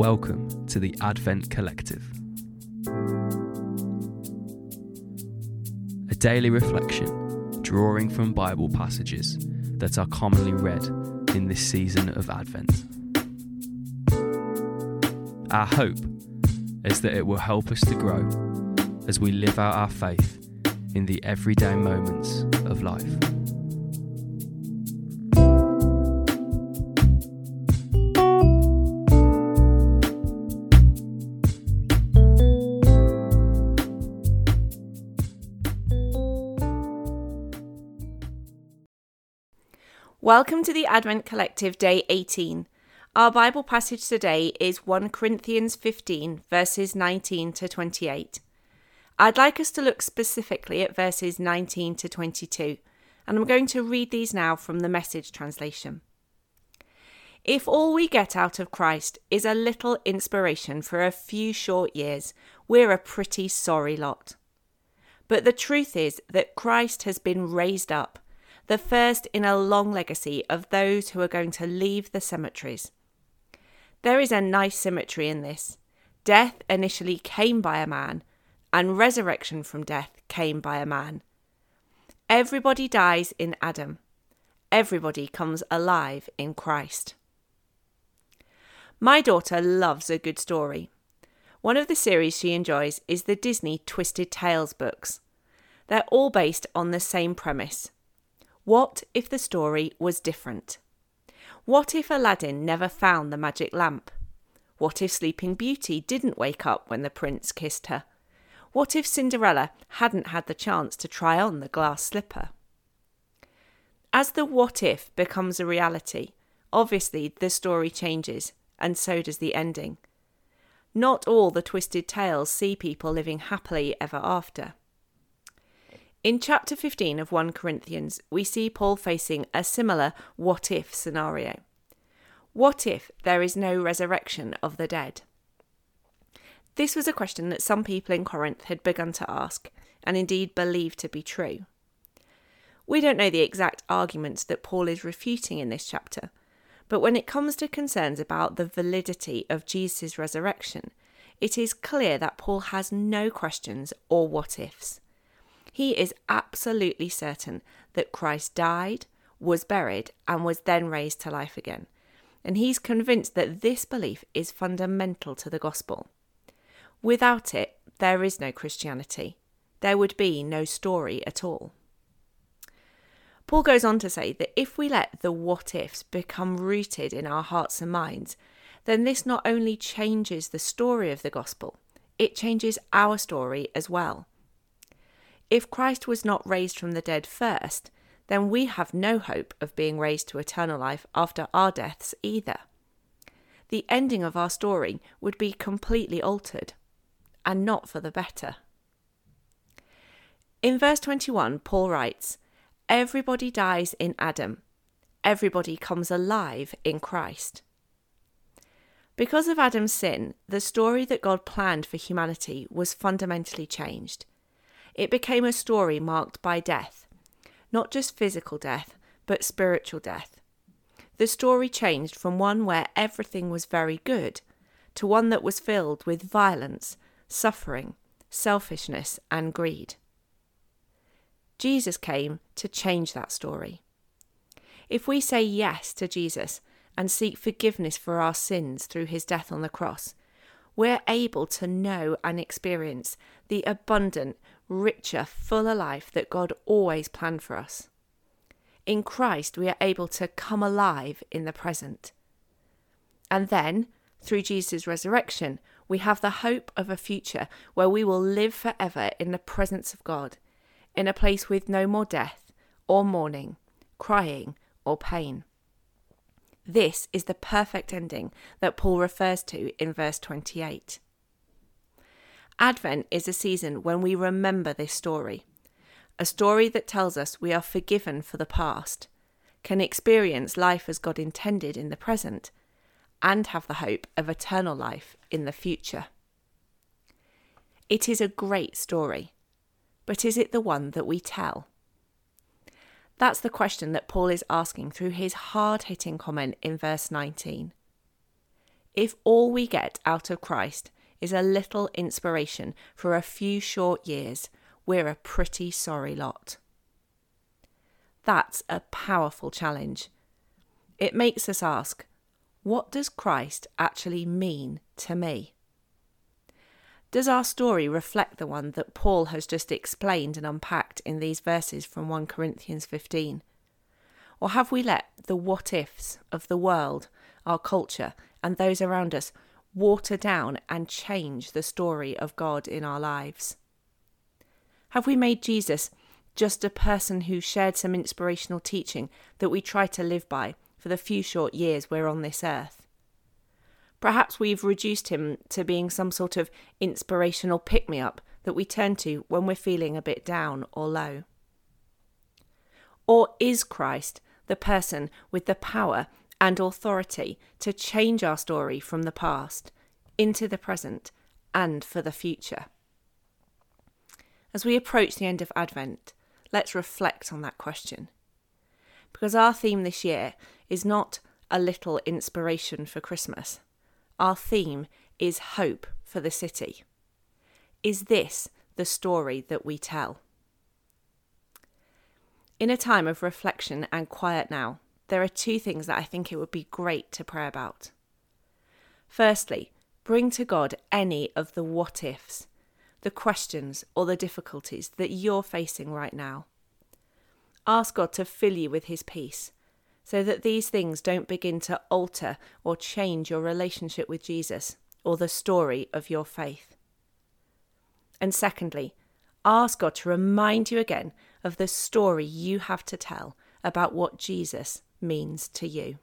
Welcome to the Advent Collective. A daily reflection drawing from Bible passages that are commonly read in this season of Advent. Our hope is that it will help us to grow as we live out our faith in the everyday moments of life. Welcome to the Advent Collective, day 18. Our Bible passage today is 1 Corinthians 15, verses 19 to 28. I'd like us to look specifically at verses 19 to 22, and I'm going to read these now from the message translation. If all we get out of Christ is a little inspiration for a few short years, we're a pretty sorry lot. But the truth is that Christ has been raised up the first in a long legacy of those who are going to leave the cemeteries. There is a nice symmetry in this. Death initially came by a man, and resurrection from death came by a man. Everybody dies in Adam. Everybody comes alive in Christ. My daughter loves a good story. One of the series she enjoys is the Disney Twisted Tales books. They're all based on the same premise what if the story was different? What if Aladdin never found the magic lamp? What if Sleeping Beauty didn't wake up when the prince kissed her? What if Cinderella hadn't had the chance to try on the glass slipper? As the what if becomes a reality, obviously the story changes, and so does the ending. Not all the twisted tales see people living happily ever after. In chapter 15 of 1 Corinthians, we see Paul facing a similar what if scenario. What if there is no resurrection of the dead? This was a question that some people in Corinth had begun to ask, and indeed believed to be true. We don't know the exact arguments that Paul is refuting in this chapter, but when it comes to concerns about the validity of Jesus' resurrection, it is clear that Paul has no questions or what ifs. He is absolutely certain that Christ died, was buried, and was then raised to life again. And he's convinced that this belief is fundamental to the gospel. Without it, there is no Christianity. There would be no story at all. Paul goes on to say that if we let the what ifs become rooted in our hearts and minds, then this not only changes the story of the gospel, it changes our story as well. If Christ was not raised from the dead first, then we have no hope of being raised to eternal life after our deaths either. The ending of our story would be completely altered, and not for the better. In verse 21, Paul writes, Everybody dies in Adam, everybody comes alive in Christ. Because of Adam's sin, the story that God planned for humanity was fundamentally changed. It became a story marked by death, not just physical death, but spiritual death. The story changed from one where everything was very good to one that was filled with violence, suffering, selfishness, and greed. Jesus came to change that story. If we say yes to Jesus and seek forgiveness for our sins through his death on the cross, we're able to know and experience the abundant, richer, fuller life that God always planned for us. In Christ, we are able to come alive in the present. And then, through Jesus' resurrection, we have the hope of a future where we will live forever in the presence of God, in a place with no more death, or mourning, crying, or pain. This is the perfect ending that Paul refers to in verse 28. Advent is a season when we remember this story, a story that tells us we are forgiven for the past, can experience life as God intended in the present, and have the hope of eternal life in the future. It is a great story, but is it the one that we tell? That's the question that Paul is asking through his hard hitting comment in verse 19. if all we get out of Christ is a little inspiration for a few short years, we're a pretty sorry lot. That's a powerful challenge. It makes us ask, what does Christ actually mean to me? Does our story reflect the one that Paul has just explained and unpacked in these verses from 1 Corinthians 15? Or have we let the what ifs of the world, our culture, and those around us water down and change the story of God in our lives? Have we made Jesus just a person who shared some inspirational teaching that we try to live by for the few short years we're on this earth? Perhaps we've reduced him to being some sort of inspirational pick me up that we turn to when we're feeling a bit down or low. Or is Christ the person with the power and authority to change our story from the past into the present and for the future? As we approach the end of Advent, let's reflect on that question. Because our theme this year is not a little inspiration for Christmas. Our theme is hope for the city. Is this the story that we tell? In a time of reflection and quiet now, there are two things that I think it would be great to pray about. Firstly, bring to God any of the what ifs, the questions or the difficulties that you're facing right now. Ask God to fill you with His peace so that these things don't begin to alter or change your relationship with Jesus or the story of your faith. And secondly, ask God to remind you again of the story you have to tell about what Jesus means to you.